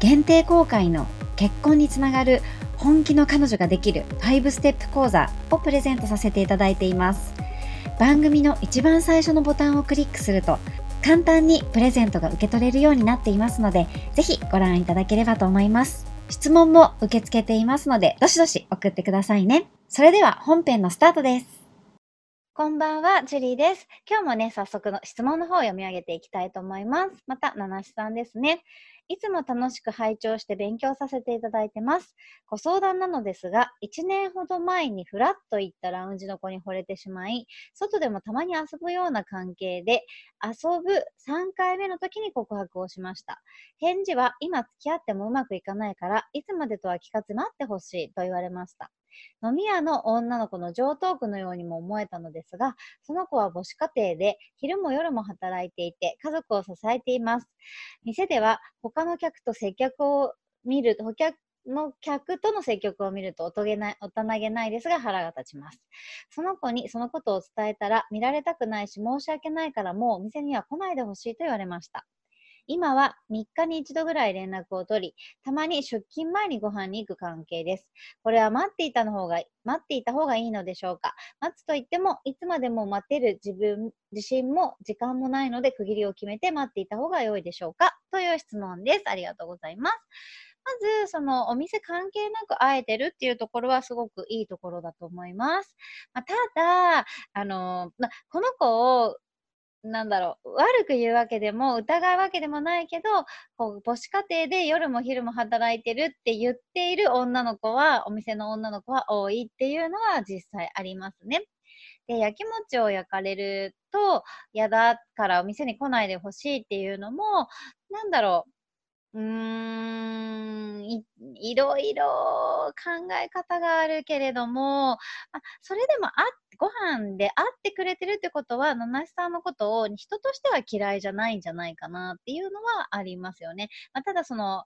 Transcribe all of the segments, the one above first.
限定公開の結婚につながる本気の彼女ができる5ステップ講座をプレゼントさせていただいています番組の一番最初のボタンをクリックすると簡単にプレゼントが受け取れるようになっていますのでぜひご覧いただければと思います質問も受け付けていますのでどしどし送ってくださいねそれでは本編のスタートですこんばんは、ジュリーです。今日もね、早速の質問の方を読み上げていきたいと思います。また、七七さんですね。いつも楽しく拝聴して勉強させていただいてます。ご相談なのですが、1年ほど前にフラッと行ったラウンジの子に惚れてしまい、外でもたまに遊ぶような関係で、遊ぶ3回目の時に告白をしました。返事は、今付き合ってもうまくいかないから、いつまでとは聞かず待ってほしいと言われました。飲み屋の女の子の上等句のようにも思えたのですが、その子は母子家庭で昼も夜も働いていて家族を支えています。店では他の客と接客を見る、顧客の客との接客を見るとおとげない、大人げないですが腹が立ちます。その子にそのことを伝えたら見られたくないし申し訳ないからもうお店には来ないでほしいと言われました。今は3日に1度ぐらい連絡を取り、たまに出勤前にご飯に行く関係です。これは待っていたの方が、待っていた方がいいのでしょうか？待つと言っても、いつまでも待てる自分、自信も時間もないので区切りを決めて待っていた方が良いでしょうか？という質問です。ありがとうございます。まず、そのお店関係なく会えてるっていうところはすごくいいところだと思います。まあ、ただ、あの、まこの子をなんだろう、悪く言うわけでも、疑うわけでもないけど、こう母子家庭で夜も昼も働いてるって言っている女の子は、お店の女の子は多いっていうのは実際ありますね。で、焼き餅を焼かれると嫌だからお店に来ないでほしいっていうのも、なんだろう、うーん、いいろいろ考え方があるけれども、あ、それでもあご飯で会ってくれてるってことは、七七さんのことを人としては嫌いじゃないんじゃないかなっていうのはありますよね。まあ、ただその、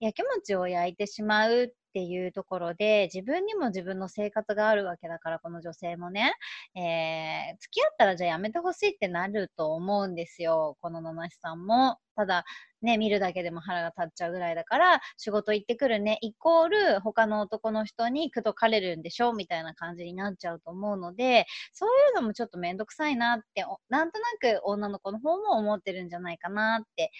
焼き餅を焼いてしまうっていうところで、自分にも自分の生活があるわけだから、この女性もね、えー、付き合ったらじゃあやめてほしいってなると思うんですよ、この七七さんも。ただ、ね、見るだけでも腹が立っちゃうぐらいだから、仕事行ってくるね、イコール他の男の人に口説かれるんでしょみたいな感じになっちゃうと思うので、そういうのもちょっとめんどくさいなって、なんとなく女の子の方も思ってるんじゃないかなって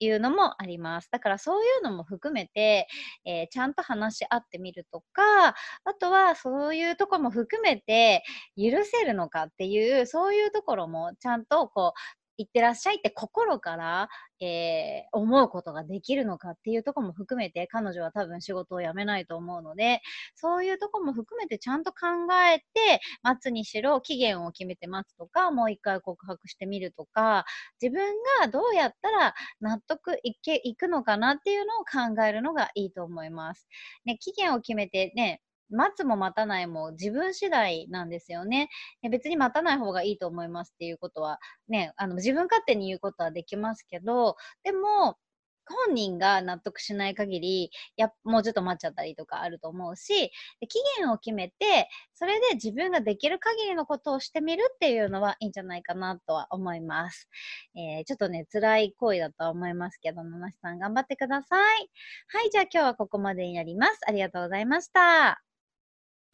いうのもあります。だからそういうのも含めて、えー、ちゃんと話し合ってみるとか、あとはそういうとこも含めて許せるのかっていう、そういうところもちゃんとこういってらっしゃいって心から、えー、思うことができるのかっていうとこも含めて、彼女は多分仕事を辞めないと思うので、そういうとこも含めてちゃんと考えて、待つにしろ期限を決めて待つとか、もう一回告白してみるとか、自分がどうやったら納得いけ、いくのかなっていうのを考えるのがいいと思います。ね、期限を決めてね、待つも待たないも自分次第なんですよね。別に待たない方がいいと思いますっていうことは、ね、あの自分勝手に言うことはできますけど、でも、本人が納得しない限り、や、もうちょっと待っちゃったりとかあると思うし、期限を決めて、それで自分ができる限りのことをしてみるっていうのはいいんじゃないかなとは思います。えー、ちょっとね、辛い行為だとは思いますけど、七瀬さん頑張ってください。はい、じゃあ今日はここまでになります。ありがとうございました。